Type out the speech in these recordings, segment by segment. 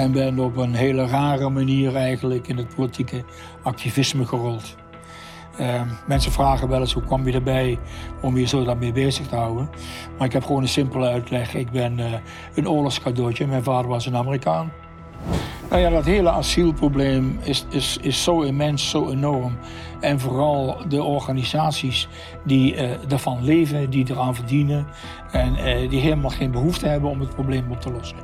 En ben op een hele rare manier eigenlijk in het politieke activisme gerold. Uh, mensen vragen wel eens hoe kwam je erbij om je zo daarmee bezig te houden. Maar ik heb gewoon een simpele uitleg. Ik ben uh, een oorlogscadeautje. Mijn vader was een Amerikaan. Nou ja, dat hele asielprobleem is, is, is zo immens, zo enorm. En vooral de organisaties die uh, ervan leven, die eraan verdienen en uh, die helemaal geen behoefte hebben om het probleem op te lossen.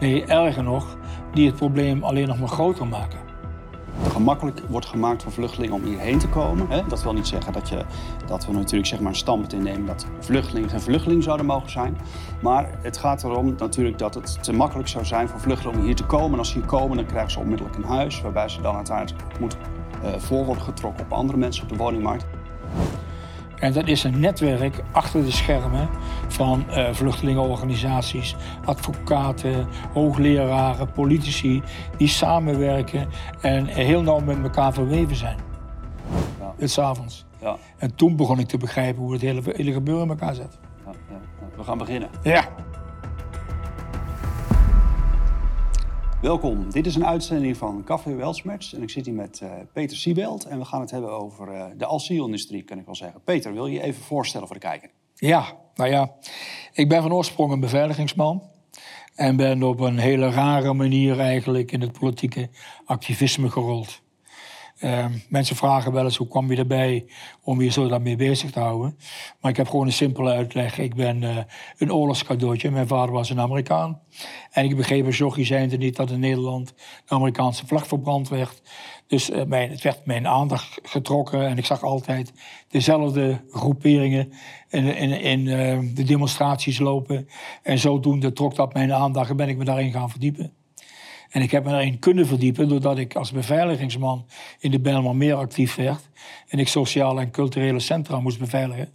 Nee, erger nog, die het probleem alleen nog maar groter maken gemakkelijk wordt gemaakt voor vluchtelingen om hierheen te komen. Dat wil niet zeggen dat, je, dat we natuurlijk zeg maar een standpunt innemen dat vluchtelingen geen vluchteling zouden mogen zijn. Maar het gaat erom natuurlijk dat het te makkelijk zou zijn voor vluchtelingen om hier te komen. En als ze hier komen, dan krijgen ze onmiddellijk een huis, waarbij ze dan uiteindelijk moeten uh, voor worden getrokken op andere mensen op de woningmarkt. En dat is een netwerk achter de schermen van uh, vluchtelingenorganisaties, advocaten, hoogleraren, politici, die samenwerken en heel nauw met elkaar verweven zijn. Ja. Het avonds. Ja. En toen begon ik te begrijpen hoe het hele, hele gebeuren in elkaar zit. Ja, ja. We gaan beginnen. Ja. Welkom, dit is een uitzending van Café Welsmerts en ik zit hier met uh, Peter Siebelt en we gaan het hebben over uh, de asielindustrie, kan ik wel zeggen. Peter, wil je je even voorstellen voor de kijker? Ja, nou ja, ik ben van oorsprong een beveiligingsman en ben op een hele rare manier eigenlijk in het politieke activisme gerold. Uh, mensen vragen wel eens hoe kwam je erbij om je zo daarmee bezig te houden. Maar ik heb gewoon een simpele uitleg. Ik ben uh, een oorlogscadeautje. Mijn vader was een Amerikaan. En ik begreep als jochie zijnde niet dat in Nederland de Amerikaanse vlag verbrand werd. Dus uh, mijn, het werd mijn aandacht getrokken. En ik zag altijd dezelfde groeperingen in, in, in uh, de demonstraties lopen. En zodoende trok dat mijn aandacht en ben ik me daarin gaan verdiepen. En ik heb me daarin kunnen verdiepen doordat ik als beveiligingsman in de Bijlmer meer actief werd. En ik sociale en culturele centra moest beveiligen.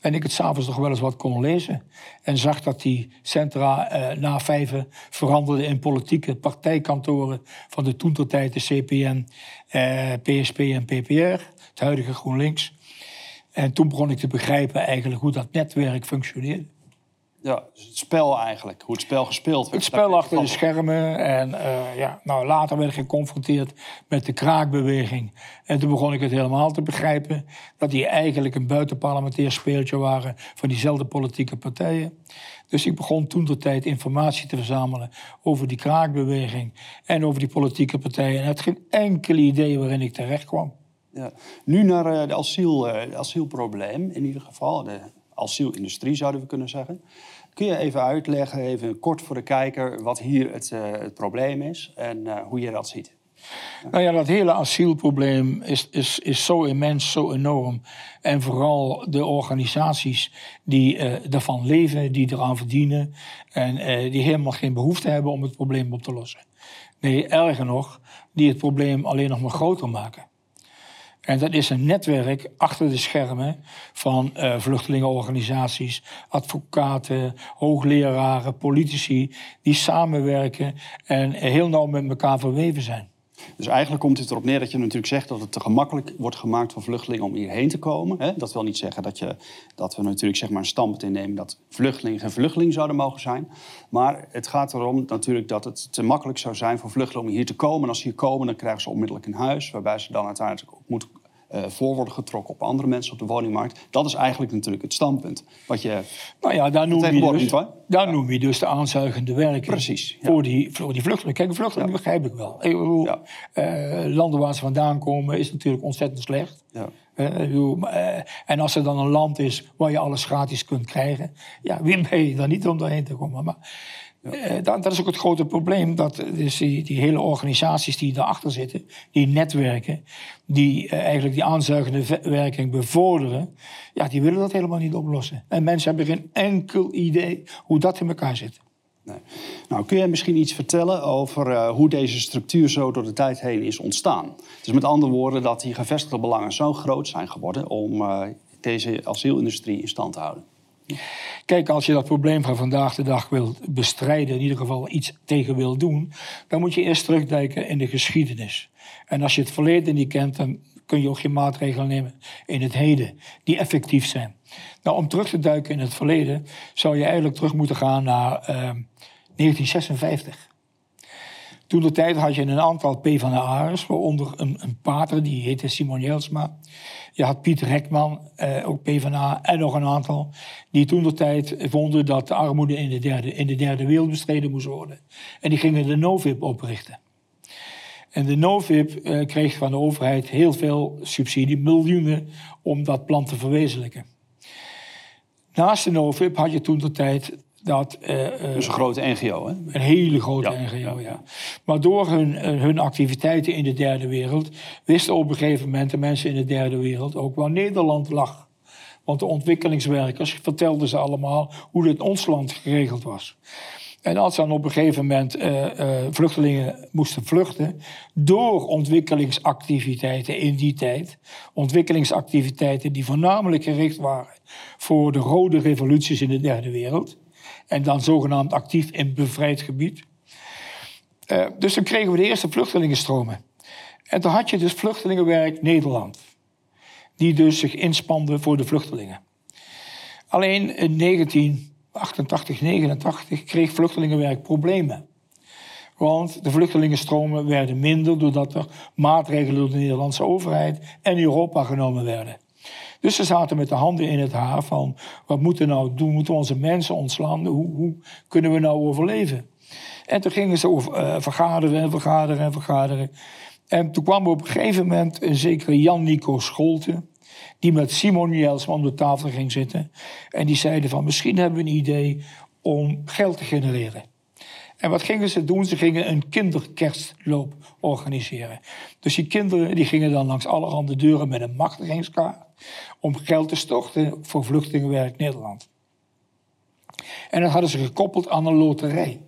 En ik het s'avonds nog wel eens wat kon lezen. En zag dat die centra eh, na vijven veranderden in politieke partijkantoren van de toen tot tijd de CPN, eh, PSP en PPR, het huidige GroenLinks. En toen begon ik te begrijpen eigenlijk hoe dat netwerk functioneerde. Ja, dus het spel eigenlijk, hoe het spel gespeeld wordt. Het spel achter de schermen. En uh, ja, nou, later werd ik geconfronteerd met de kraakbeweging. En toen begon ik het helemaal te begrijpen... dat die eigenlijk een buitenparlementair speeltje waren... van diezelfde politieke partijen. Dus ik begon toen de tijd informatie te verzamelen... over die kraakbeweging en over die politieke partijen. En had geen enkel idee waarin ik terecht kwam. Ja. Nu naar uh, de asiel, uh, asielprobleem, in ieder geval... De asielindustrie zouden we kunnen zeggen. Kun je even uitleggen, even kort voor de kijker, wat hier het, uh, het probleem is en uh, hoe je dat ziet? Nou ja, dat hele asielprobleem is, is, is zo immens, zo enorm. En vooral de organisaties die uh, ervan leven, die eraan verdienen en die helemaal geen behoefte hebben om het probleem op te lossen. Nee, erger nog, die het probleem alleen nog maar groter maken. En dat is een netwerk achter de schermen van uh, vluchtelingenorganisaties, advocaten, hoogleraren, politici, die samenwerken en heel nauw met elkaar verweven zijn. Dus eigenlijk komt het erop neer dat je natuurlijk zegt dat het te gemakkelijk wordt gemaakt voor vluchtelingen om hierheen te komen. Dat wil niet zeggen dat, je, dat we natuurlijk zeg maar een standpunt innemen dat vluchtelingen geen vluchteling zouden mogen zijn. Maar het gaat erom natuurlijk dat het te makkelijk zou zijn voor vluchtelingen om hier te komen. En als ze hier komen, dan krijgen ze onmiddellijk een huis, waarbij ze dan uiteindelijk ook moeten voor worden getrokken op andere mensen op de woningmarkt. Dat is eigenlijk natuurlijk het standpunt. Wat je nou ja, daar noem je, dus, daar noem je dus de aanzuigende werking. Precies. Voor, die, voor die vluchtelingen. Kijk, een vluchteling ja. begrijp ik wel. Ik bedoel, ja. uh, landen waar ze vandaan komen is natuurlijk ontzettend slecht. Ja. Uh, en als er dan een land is waar je alles gratis kunt krijgen, ja, wie ben je dan niet om daarheen te komen? Maar uh, dat, is ook het grote probleem. Dat dus die, die, hele organisaties die daarachter zitten, die netwerken, die uh, eigenlijk die aanzuigende werking bevorderen, ja, die willen dat helemaal niet oplossen. En mensen hebben geen enkel idee hoe dat in elkaar zit. Nee. Nou, kun jij misschien iets vertellen over uh, hoe deze structuur zo door de tijd heen is ontstaan? Dus met andere woorden, dat die gevestigde belangen zo groot zijn geworden om deze asielindustrie in stand te houden. Kijk, als je dat probleem van vandaag de dag wil bestrijden, in ieder geval iets tegen wil doen, dan moet je eerst terugdijken in de geschiedenis. En als je het verleden niet kent, dan kun je ook geen maatregelen nemen in het heden die effectief zijn. Nou, om terug te duiken in het verleden zou je eigenlijk terug moeten gaan naar uh, 1956. Toen de tijd had je een aantal PvdA'ers, waaronder een, een pater, die heette Simon Jelsma. Je had Pieter Hekman, eh, ook PvdA, en nog een aantal... die toen de tijd vonden dat de armoede in de derde, in de derde wereld bestreden moest worden. En die gingen de NOVIP oprichten. En de NOVIP eh, kreeg van de overheid heel veel subsidie, miljoenen, om dat plan te verwezenlijken. Naast de NOVIP had je toen de tijd dat... Uh, dus een grote NGO, hè? Een hele grote NGO, ja. Maar door hun, hun activiteiten in de derde wereld... wisten op een gegeven moment de mensen in de derde wereld ook waar Nederland lag. Want de ontwikkelingswerkers vertelden ze allemaal hoe het in ons land geregeld was. En als dan op een gegeven moment uh, uh, vluchtelingen moesten vluchten door ontwikkelingsactiviteiten in die tijd, ontwikkelingsactiviteiten die voornamelijk gericht waren voor de rode revoluties in de derde wereld, en dan zogenaamd actief in bevrijd gebied. Uh, dus dan kregen we de eerste vluchtelingenstromen. En toen had je dus Vluchtelingenwerk Nederland, die dus zich inspande voor de vluchtelingen. Alleen in 19 88, 89 kreeg vluchtelingenwerk problemen. Want de vluchtelingenstromen werden minder doordat er maatregelen door de Nederlandse overheid en Europa genomen werden. Dus ze zaten met de handen in het haar van wat moeten we nou doen? Moeten we onze mensen ontslaan? Hoe, hoe kunnen we nou overleven? En toen gingen ze over, uh, vergaderen en vergaderen en vergaderen. En toen kwam op een gegeven moment een zekere Jan-Nico Scholten die met Simon Jelsman om de tafel ging zitten. En die zeiden van misschien hebben we een idee om geld te genereren. En wat gingen ze doen? Ze gingen een kinderkerstloop organiseren. Dus die kinderen die gingen dan langs allerhande deuren met een machtigingskaart... om geld te storten voor Vluchtelingenwerk Nederland. En dat hadden ze gekoppeld aan een loterij.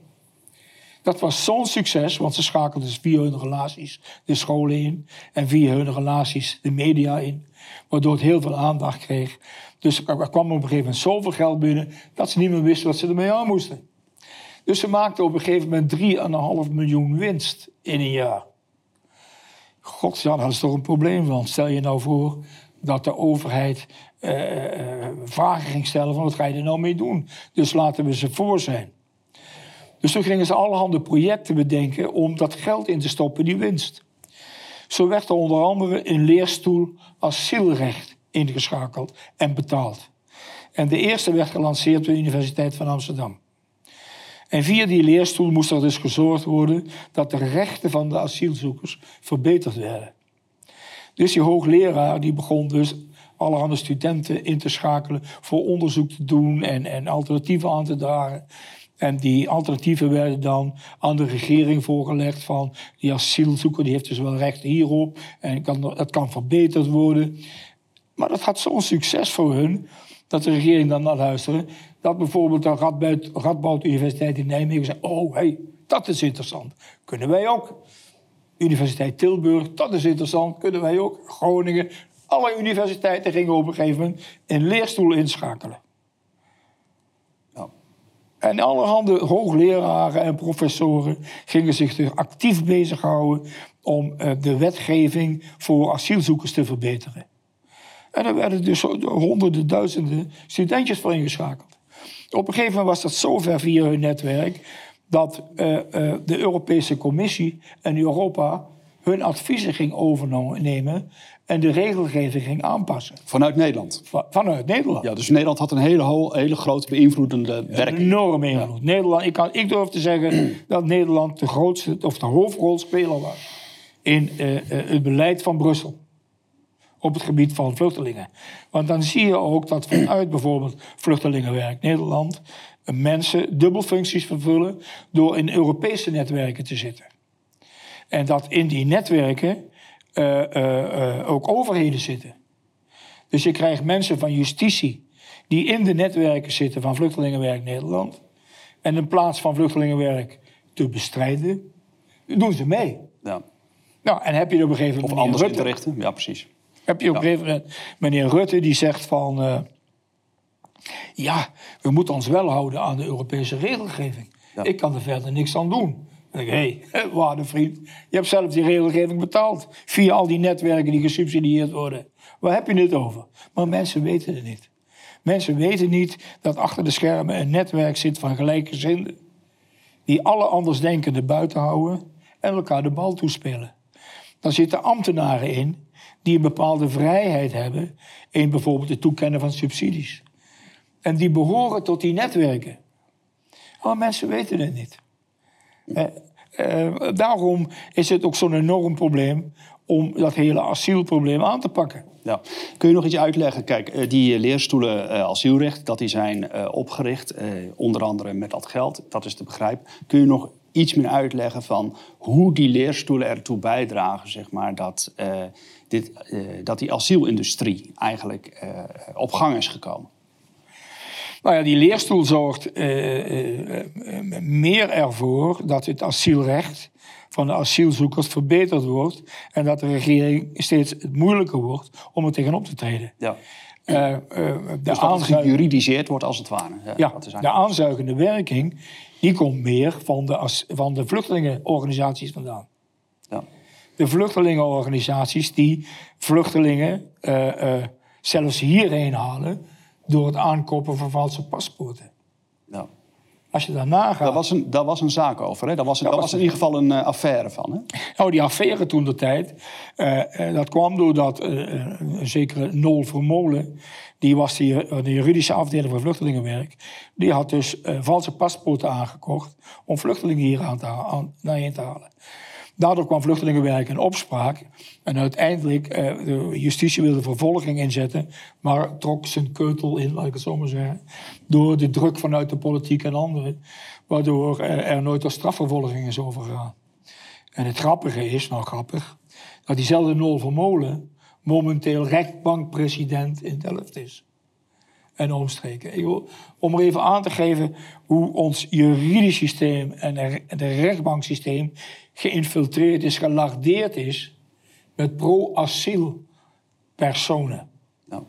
Dat was zo'n succes, want ze schakelden dus via hun relaties de scholen in en via hun relaties de media in, waardoor het heel veel aandacht kreeg. Dus er kwam op een gegeven moment zoveel geld binnen dat ze niet meer wisten wat ze ermee aan moesten. Dus ze maakten op een gegeven moment 3,5 miljoen winst in een jaar. God, dat is toch een probleem van. Stel je nou voor dat de overheid uh, uh, vragen ging stellen van wat ga je er nou mee doen? Dus laten we ze voor zijn. Dus toen gingen ze allerhande projecten bedenken om dat geld in te stoppen, die winst. Zo werd er onder andere een leerstoel asielrecht ingeschakeld en betaald. En de eerste werd gelanceerd door de Universiteit van Amsterdam. En via die leerstoel moest er dus gezorgd worden dat de rechten van de asielzoekers verbeterd werden. Dus die hoogleraar die begon dus allerhande studenten in te schakelen voor onderzoek te doen en, en alternatieven aan te dragen. En die alternatieven werden dan aan de regering voorgelegd van die asielzoeker die heeft dus wel recht hierop en kan, dat kan verbeterd worden. Maar dat had zo'n succes voor hun dat de regering dan naar luisterde. Dat bijvoorbeeld de Radboud, Radboud Universiteit in Nijmegen zei: Oh, hey, dat is interessant. Kunnen wij ook. Universiteit Tilburg, dat is interessant. Kunnen wij ook. Groningen. Alle universiteiten gingen op een gegeven moment een leerstoel inschakelen. En allerhande hoogleraren en professoren gingen zich er actief bezighouden om eh, de wetgeving voor asielzoekers te verbeteren. En er werden dus honderden, duizenden studentjes voor ingeschakeld. Op een gegeven moment was dat zover via hun netwerk dat uh, uh, de Europese Commissie en Europa hun adviezen ging overnemen en de regelgeving ging aanpassen. Vanuit Nederland? vanuit Nederland. Ja, dus Nederland had een hele, hele grote beïnvloedende werking. Een enorme invloed. Nederland, ik, kan, ik durf te zeggen dat Nederland de grootste of de hoofdrolspeler was in uh, het beleid van Brussel. Op het gebied van vluchtelingen. Want dan zie je ook dat vanuit bijvoorbeeld Vluchtelingenwerk Nederland mensen dubbelfuncties vervullen door in Europese netwerken te zitten. En dat in die netwerken uh, uh, ook overheden zitten. Dus je krijgt mensen van justitie die in de netwerken zitten van Vluchtelingenwerk Nederland. En in plaats van Vluchtelingenwerk te bestrijden, doen ze mee. Ja. Nou, en heb je op een gegeven moment. Of anders Rutte, in te richten, ja, precies. Heb je op een gegeven moment meneer Rutte die zegt van. Uh, ja, we moeten ons wel houden aan de Europese regelgeving. Ik kan er verder niks aan doen. Dan denk ik, hé, hey, waarde vriend, je hebt zelf die regelgeving betaald. Via al die netwerken die gesubsidieerd worden. Waar heb je het over? Maar mensen weten het niet. Mensen weten niet dat achter de schermen een netwerk zit van gelijkgezinden. Die alle andersdenkenden buiten houden. en elkaar de bal toespelen. Dan zitten ambtenaren in die een bepaalde vrijheid hebben in bijvoorbeeld het toekennen van subsidies. En die behoren tot die netwerken. Maar mensen weten het niet. Eh, eh, daarom is het ook zo'n enorm probleem om dat hele asielprobleem aan te pakken. Ja. Kun je nog iets uitleggen? Kijk, eh, die leerstoelen asielrecht, dat die zijn opgericht, onder andere met dat geld, dat is te begrijpen. Kun je nog iets meer uitleggen van hoe die leerstoelen ertoe bijdragen, zeg maar, dat, dit, dat die asielindustrie eigenlijk op gang is gekomen? Nou ja, die leerstoel zorgt meer ervoor dat het asielrecht van de asielzoekers verbeterd wordt. En dat de regering steeds moeilijker wordt om er tegenop te treden. Ja. Uh, uh, de dus dat het wordt als het ware. Ja, ja de aanzuigende werking die komt meer van de, van de vluchtelingenorganisaties vandaan. Ja. De vluchtelingenorganisaties die vluchtelingen uh, zelfs hierheen halen door het aankopen van valse paspoorten. Ja. Als je daarna gaat... Daar was een, daar was een zaak over, hè? Daar was, daar was in ieder geval een uh, affaire van, hè? Nou, die affaire toen de tijd, uh, dat kwam doordat een zekere Nol Vermolen... die was die, de juridische afdeling van vluchtelingenwerk... die had dus valse paspoorten aangekocht om vluchtelingen hier aan te, aan, naar te halen. Daardoor kwam vluchtelingenwerk in opspraak. En uiteindelijk, eh, de justitie wilde vervolging inzetten, maar trok zijn keutel in, laat ik het zo maar zeggen. Door de druk vanuit de politiek en anderen. Waardoor er nooit tot strafvervolging is overgegaan. En het grappige is, nou grappig, dat diezelfde Nol Vermolen momenteel rechtbankpresident in Delft is. En omstreken. Om er even aan te geven hoe ons juridisch systeem en het rechtbanksysteem geïnfiltreerd is, gelardeerd is met pro-asiel personen. Nou.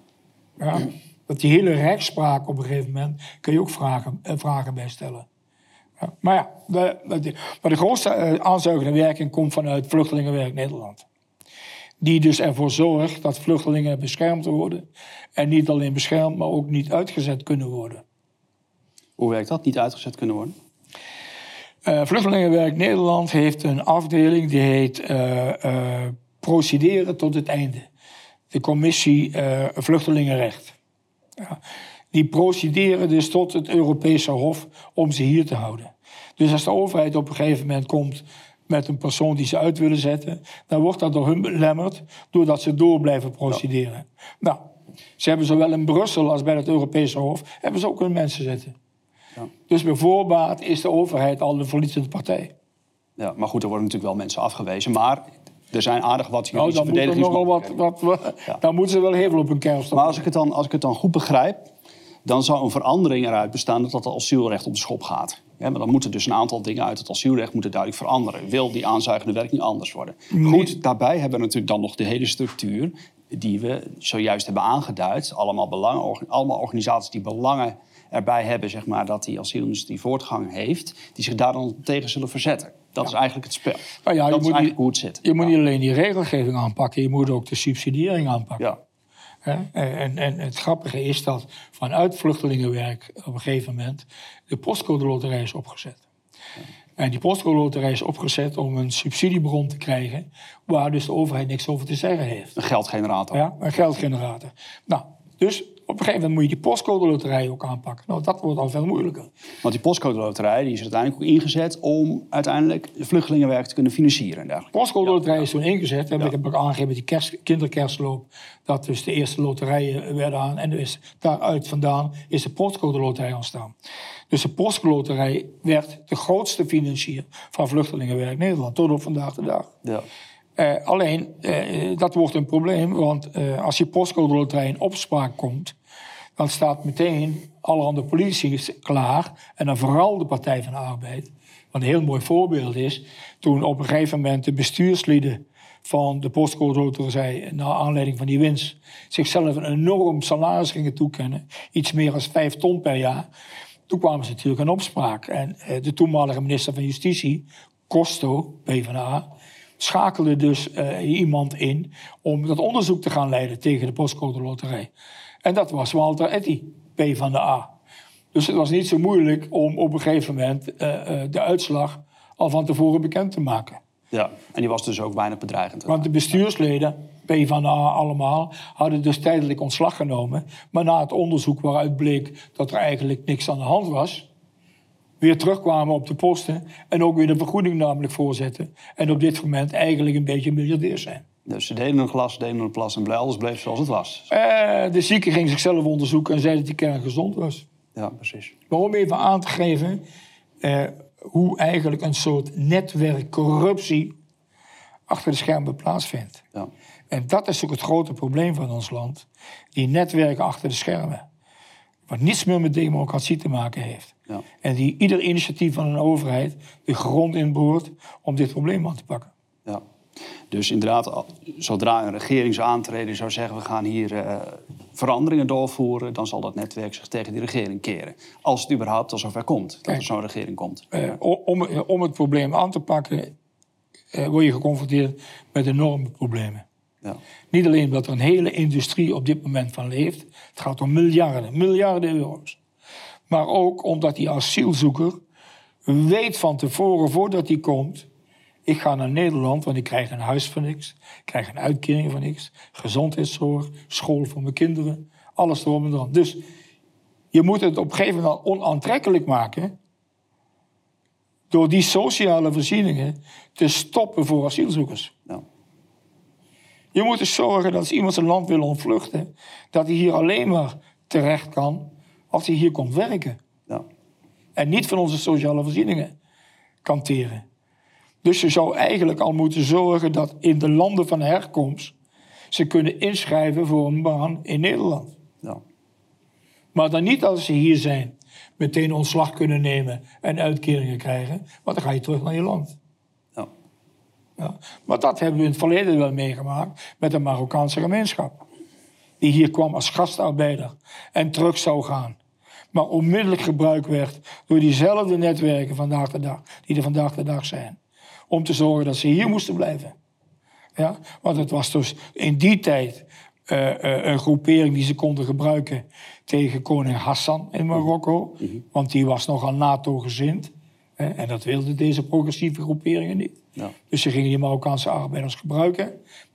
Ja, dat die hele rechtspraak op een gegeven moment kun je ook vragen, eh, vragen bij stellen. Ja, maar ja, de, de, maar de grootste uh, aanzuigende werking komt vanuit Vluchtelingenwerk Nederland. Die dus ervoor zorgt dat vluchtelingen beschermd worden. En niet alleen beschermd, maar ook niet uitgezet kunnen worden. Hoe werkt dat, niet uitgezet kunnen worden? Uh, Vluchtelingenwerk Nederland heeft een afdeling die heet uh, uh, Procederen tot het einde. De commissie Vluchtelingenrecht. Ja. Die procederen dus tot het Europese Hof om ze hier te houden. Dus als de overheid op een gegeven moment komt met een persoon die ze uit willen zetten, dan wordt dat door hun belemmerd doordat ze door blijven procederen. Nou, ze hebben zowel in Brussel als bij het Europese Hof hebben ze ook hun mensen zitten. Dus bij voorbaat is de overheid al de verliezende partij. Ja, maar goed, er worden natuurlijk wel mensen afgewezen. Maar er zijn aardig wat nou, dan moet nogal wat, wat, wat Dan moeten ze wel heel veel op hun kern Maar als ik, het dan, als ik het dan goed begrijp... dan zou een verandering eruit bestaan dat het asielrecht op de schop gaat. Ja, maar dan moeten dus een aantal dingen uit het asielrecht moeten duidelijk veranderen. Wil die aanzuigende werking anders worden? Goed, daarbij hebben we natuurlijk dan nog de hele structuur... die we zojuist hebben aangeduid. Allemaal, belangen, allemaal organisaties die belangen erbij hebben zeg maar, dat die asielindustrie voortgang heeft, die zich daar dan tegen zullen verzetten. Dat is eigenlijk het spel. Ja, dat is eigenlijk hoe het zit. Je moet niet alleen die regelgeving aanpakken, je moet ook de subsidiëring aanpakken. Ja. En, en, het grappige is dat vanuit vluchtelingenwerk op een gegeven moment de postcode loterij is opgezet. En die postcode loterij is opgezet om een subsidiebron te krijgen waar dus de overheid niks over te zeggen heeft. Een geldgenerator. Ja, een geldgenerator. Nou, dus op een gegeven moment moet je die postcode loterij ook aanpakken. Nou, dat wordt al veel moeilijker. Want die postcode loterij die is uiteindelijk ook ingezet om uiteindelijk vluchtelingenwerk te kunnen financieren. De postcode loterij is toen ingezet. Ja. Ik heb ook aangegeven die kerst, kinderkerstloop. Dat dus de eerste loterijen werden aan. En dus daaruit vandaan is de postcode loterij ontstaan. Dus de postcode loterij werd de grootste financier van vluchtelingenwerk Nederland. Tot op vandaag de dag. Ja. Uh, alleen, uh, dat wordt een probleem, want uh, als je postcode loterij in opspraak komt, dan staat meteen allerhande politie klaar. En dan vooral de Partij van de Arbeid. Wat een heel mooi voorbeeld is, toen op een gegeven moment de bestuurslieden van de postcode loterij, naar aanleiding van die winst, zichzelf een enorm salaris gingen toekennen. Iets meer dan vijf ton per jaar. Toen kwamen ze natuurlijk in opspraak. En de toenmalige minister van Justitie, Costo, PvdA, schakelde dus uh, iemand in om dat onderzoek te gaan leiden tegen de postcode loterij. En dat was Walter Etty, P van de A. Dus het was niet zo moeilijk om op een gegeven moment uh, uh, de uitslag al van tevoren bekend te maken. Ja, en die was dus ook weinig bedreigend. Want de bestuursleden, P van de A allemaal, hadden dus tijdelijk ontslag genomen. Maar na het onderzoek waaruit bleek dat er eigenlijk niks aan de hand was, weer terugkwamen op de posten en ook weer de vergoeding namelijk voorzetten. En op dit moment eigenlijk een beetje miljardairs zijn. Dus ze deden een glas, deden een plas en blij, alles bleef zoals het was. Eh, de zieke ging zichzelf onderzoeken en zei dat die kern gezond was. Ja, precies. Maar om even aan te geven eh, hoe eigenlijk een soort netwerk corruptie achter de schermen plaatsvindt. Ja. En dat is ook het grote probleem van ons land. Die netwerken achter de schermen. Wat niets meer met democratie te maken heeft. Ja. En die ieder initiatief van een overheid de grond inboort om dit probleem aan te pakken. Ja. Dus inderdaad, zodra een regering zou aantreden, zou zeggen: we gaan hier eh, veranderingen doorvoeren, dan zal dat netwerk zich tegen die regering keren. Als het überhaupt al zover komt, dat er zo'n regering komt. Eh, om, om het probleem aan te pakken, eh, word je geconfronteerd met enorme problemen. Ja. Niet alleen omdat er een hele industrie op dit moment van leeft. Het gaat om miljarden, miljarden euro's. Maar ook omdat die asielzoeker weet van tevoren, voordat hij komt... ik ga naar Nederland, want ik krijg een huis voor niks. Ik krijg een uitkering voor niks. Gezondheidszorg, school voor mijn kinderen. Alles erop en eraan. Dus je moet het op een gegeven moment onaantrekkelijk maken... door die sociale voorzieningen te stoppen voor asielzoekers. Ja. Je moet dus zorgen dat als iemand zijn land wil ontvluchten, dat hij hier alleen maar terecht kan als hij hier komt werken. Ja. En niet van onze sociale voorzieningen kan teren. Dus je zou eigenlijk al moeten zorgen dat in de landen van herkomst ze kunnen inschrijven voor een baan in Nederland. Ja. Maar dan niet als ze hier zijn, meteen ontslag kunnen nemen en uitkeringen krijgen, want dan ga je terug naar je land. Ja. Ja. Maar dat hebben we in het verleden wel meegemaakt met de Marokkaanse gemeenschap. Die hier kwam als gastarbeider en terug zou gaan. Maar onmiddellijk gebruikt werd door diezelfde netwerken vandaag de dag, die er vandaag de dag zijn. Om te zorgen dat ze hier moesten blijven. Ja? Want het was dus in die tijd eh, eh, een groepering die ze konden gebruiken tegen koning Hassan in Marokko. Want die was nogal NATO-gezind. hè, En dat wilden deze progressieve groeperingen niet. Ja. Dus ze gingen die Marokkaanse arbeiders gebruiken.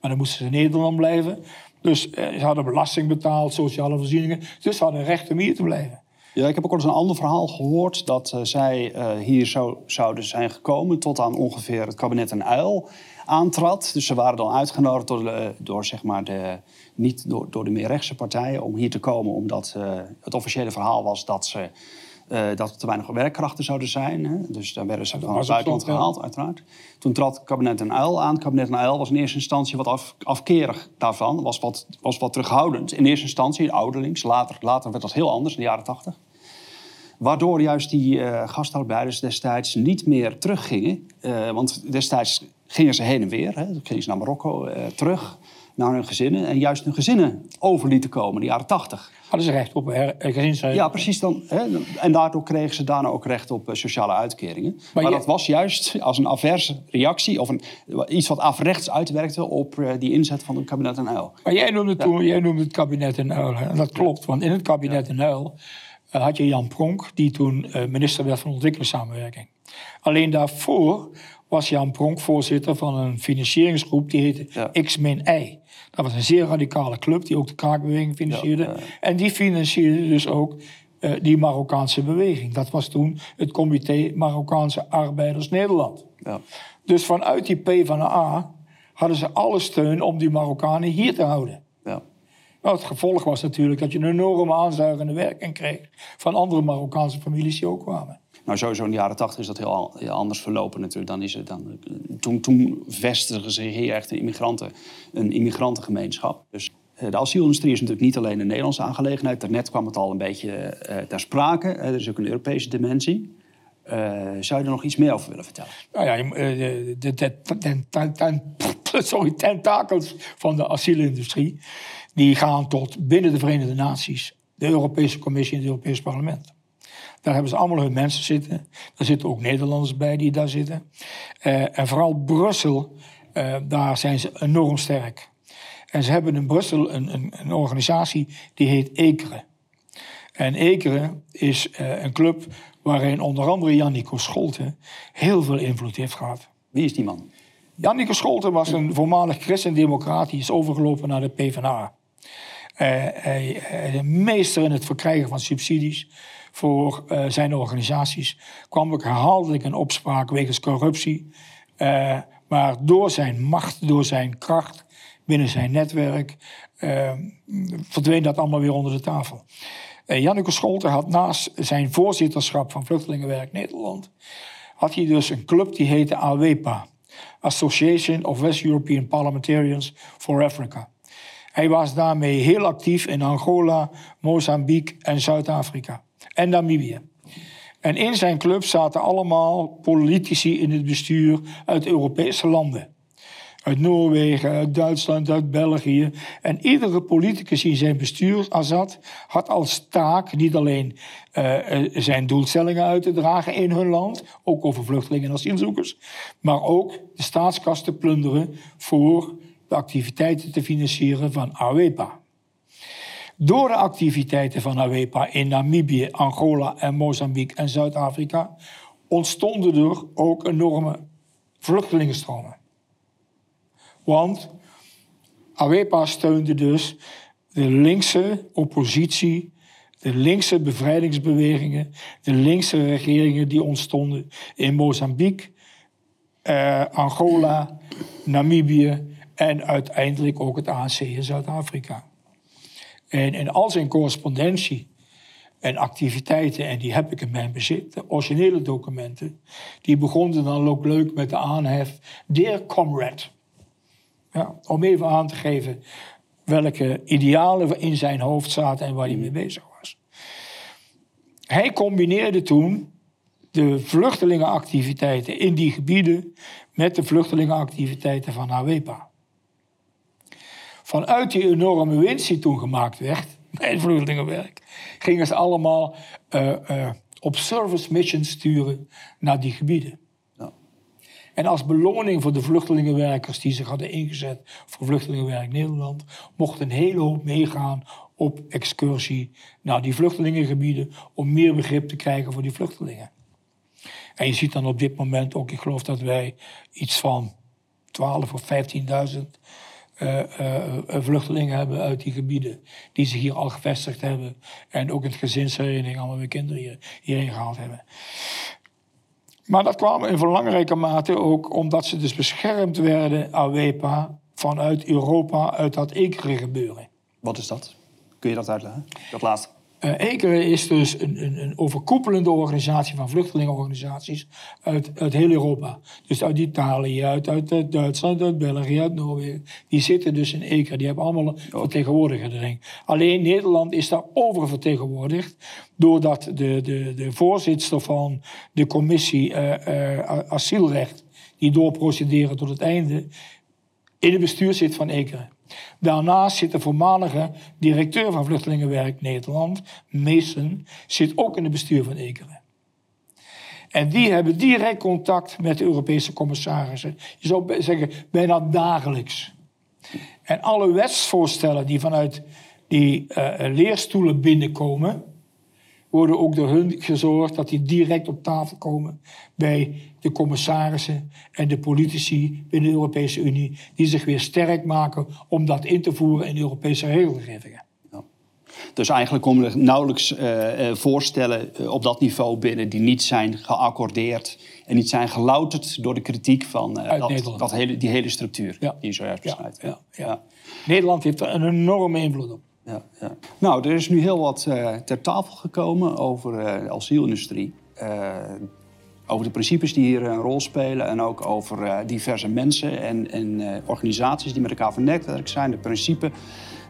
Maar dan moesten ze in Nederland blijven. Dus eh, ze hadden belasting betaald, sociale voorzieningen. Dus ze hadden recht om hier te blijven. Ja, ik heb ook al eens een ander verhaal gehoord dat eh, zij eh, hier zo, zouden zijn gekomen tot aan ongeveer het kabinet een uil aantrad. Dus ze waren dan uitgenodigd door, de, door zeg maar de, niet door, door de meer rechtse partijen om hier te komen, omdat eh, het officiële verhaal was dat ze eh, dat er te weinig werkkrachten zouden zijn. Hè? Dus dan werden ze van het buitenland gehaald, uiteraard. Toen trad het kabinet uil aan. Het kabinet uil was in eerste instantie wat af, afkerig daarvan. Was wat, was wat terughoudend. In eerste instantie, ouderlings. Later, later werd dat heel anders, in de jaren tachtig. Waardoor juist die eh gastarbeiders destijds niet meer teruggingen. Eh, want destijds gingen ze heen en weer. Hè. Toen gingen ze naar Marokko terug, naar hun gezinnen. En juist hun gezinnen over lieten komen in de jaren tachtig. Hadden ze recht op eh, gezinshereniging. Ja, precies. Dan, hè, en daardoor kregen ze daarna ook recht op eh, sociale uitkeringen. Maar, je- dat was juist als een averse reactie... of een, iets wat averechts uitwerkte op eh, die inzet van het kabinet en uil. Maar jij noemde, toen, jij noemde het kabinet in Uil. En dat klopt, want in het kabinet in Uil had je Jan Pronk... die toen minister werd van Ontwikkelingssamenwerking. Alleen daarvoor was Jan Pronk voorzitter van een financieringsgroep... die heette Ja. X-I. Dat was een zeer radicale club die ook de kraakbeweging financierde. Ja, ja. En die financierde dus ook eh, die Marokkaanse beweging. Dat was toen het comité Marokkaanse Arbeiders Nederland. Ja. Dus vanuit die P van de A hadden ze alle steun om die Marokkanen hier te houden. Nou, het gevolg was natuurlijk dat je een enorme aanzuigende werking kreeg van andere Marokkaanse families die ook kwamen. Nou, sowieso in de jaren tachtig is dat heel, anders verlopen natuurlijk. Dan is het dan, toen, toen vestigde zich hier echt een, immigranten, een immigrantengemeenschap. Dus eh, de asielindustrie is natuurlijk niet alleen een Nederlandse aangelegenheid. Daarnet kwam het al een beetje eh, ter sprake. Eh, er is ook een Europese dimensie. Zou je er nog iets meer over willen vertellen? Nou ja, de, de, de, sorry, tentakels van de asielindustrie... die gaan tot binnen de Verenigde Naties, de Europese Commissie en het Europees Parlement. Daar hebben ze allemaal hun mensen zitten. Daar zitten ook Nederlanders bij die daar zitten. Eh, en vooral Brussel, eh, daar zijn ze enorm sterk. En ze hebben in Brussel een, een, een organisatie die heet ECRE. En ECRE is eh, een club waarin onder andere Jannico Scholte heel veel invloed heeft gehad. Wie is die man? Janneke Scholten was een voormalig christendemocraat. Die is overgelopen naar de PvdA. Hij, hij meester in het verkrijgen van subsidies voor zijn organisaties. Kwam ook herhaaldelijk in opspraak wegens corruptie. Maar door zijn macht, door zijn kracht binnen zijn netwerk, verdween dat allemaal weer onder de tafel. Janneke Scholten had naast zijn voorzitterschap van Vluchtelingenwerk Nederland, had hij dus een club die heette AWEPA. Association of West European Parliamentarians for Africa. Hij was daarmee heel actief in Angola, Mozambique en Zuid-Afrika en Namibië. En in zijn club zaten allemaal politici in het bestuur uit Europese landen. Uit Noorwegen, uit Duitsland, uit België. En iedere politicus in zijn bestuur zat, had als taak niet alleen uh, zijn doelstellingen uit te dragen in hun land, ook over vluchtelingen en asielzoekers, maar ook de staatskas te plunderen voor activiteiten te financieren van AWEPA. Door de activiteiten van AWEPA in Namibië, Angola en Mozambique en Zuid-Afrika ontstonden er ook enorme vluchtelingenstromen. Want AWEPA steunde dus de linkse oppositie, de linkse bevrijdingsbewegingen, de linkse regeringen die ontstonden in Mozambique, eh, Angola, Namibië en uiteindelijk ook het ANC in Zuid-Afrika. En in al zijn correspondentie en activiteiten, en die heb ik in mijn bezit, de originele documenten, die begonnen dan ook leuk met de aanhef Dear Comrade. Ja, om even aan te geven welke idealen in zijn hoofd zaten en waar hij mee bezig was. Hij combineerde toen de vluchtelingenactiviteiten in die gebieden met de vluchtelingenactiviteiten van AWEPA. Vanuit die enorme winst die toen gemaakt werd bij het vluchtelingenwerk, gingen ze allemaal uh, uh, op service missions sturen naar die gebieden. Ja. En als beloning voor de vluchtelingenwerkers die zich hadden ingezet voor Vluchtelingenwerk Nederland, mochten een hele hoop meegaan op excursie naar die vluchtelingengebieden om meer begrip te krijgen voor die vluchtelingen. En je ziet dan op dit moment ook, ik geloof dat wij iets van 12 of 15.000 uh, uh, vluchtelingen hebben uit die gebieden. Die zich hier al gevestigd hebben. En ook het gezinshereniging, allemaal weer kinderen hier, hierheen gehaald hebben. Maar dat kwam in belangrijke mate ook omdat ze dus beschermd werden, AWEPA, vanuit Europa, uit dat Ekere gebeuren. Wat is dat? Kun je dat uitleggen? Dat laatste. Uh, is dus een, een, een, overkoepelende organisatie van vluchtelingenorganisaties uit, uit heel Europa. Dus uit Italië, uit, uit, Duitsland, uit België, uit Noorwegen. Die zitten dus in ECRE, die hebben allemaal vertegenwoordiger erin. Alleen Nederland is daar oververtegenwoordigd, doordat de, de, de voorzitter van de commissie uh, uh, asielrecht, die doorprocederen tot het einde, in het bestuur zit van ECRE. Daarnaast zit de voormalige directeur van Vluchtelingenwerk Nederland, Meesen, zit ook in het bestuur van Ekeren. En die hebben direct contact met de Europese commissarissen. Je zou zeggen, bijna dagelijks. En alle wetsvoorstellen die vanuit die uh, leerstoelen binnenkomen, worden ook door hun gezorgd dat die direct op tafel komen bij de commissarissen en de politici binnen de Europese Unie, die zich weer sterk maken om dat in te voeren in Europese regelgevingen. Dus eigenlijk komen er nauwelijks uh, voorstellen uh, op dat niveau binnen die niet zijn geaccordeerd en niet zijn gelouterd door de kritiek van dat, dat, hele, die hele structuur ja. die je zojuist beschrijft. Ja, ja, Nederland heeft er een enorme invloed op ja, ja. Nou, er is nu heel wat uh, ter tafel gekomen over uh, de asielindustrie. Uh, over de principes die hier een rol spelen en ook over diverse mensen en, en organisaties die met elkaar vernetwerkt zijn. De principe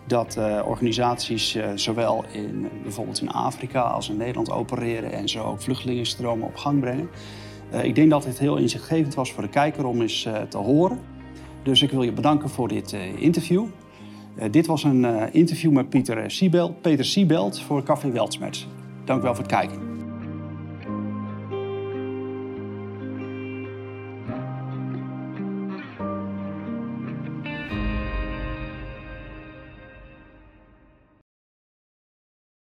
dat organisaties zowel in, bijvoorbeeld in Afrika als in Nederland opereren en zo ook vluchtelingenstromen op gang brengen. ik denk dat het heel inzichtgevend was voor de kijker om eens te horen. Dus ik wil je bedanken voor dit interview. Uh, dit was een uh, interview met Pieter Siebelt, Peter Siebelt voor Café Weltsmerts. Dank u wel voor het kijken.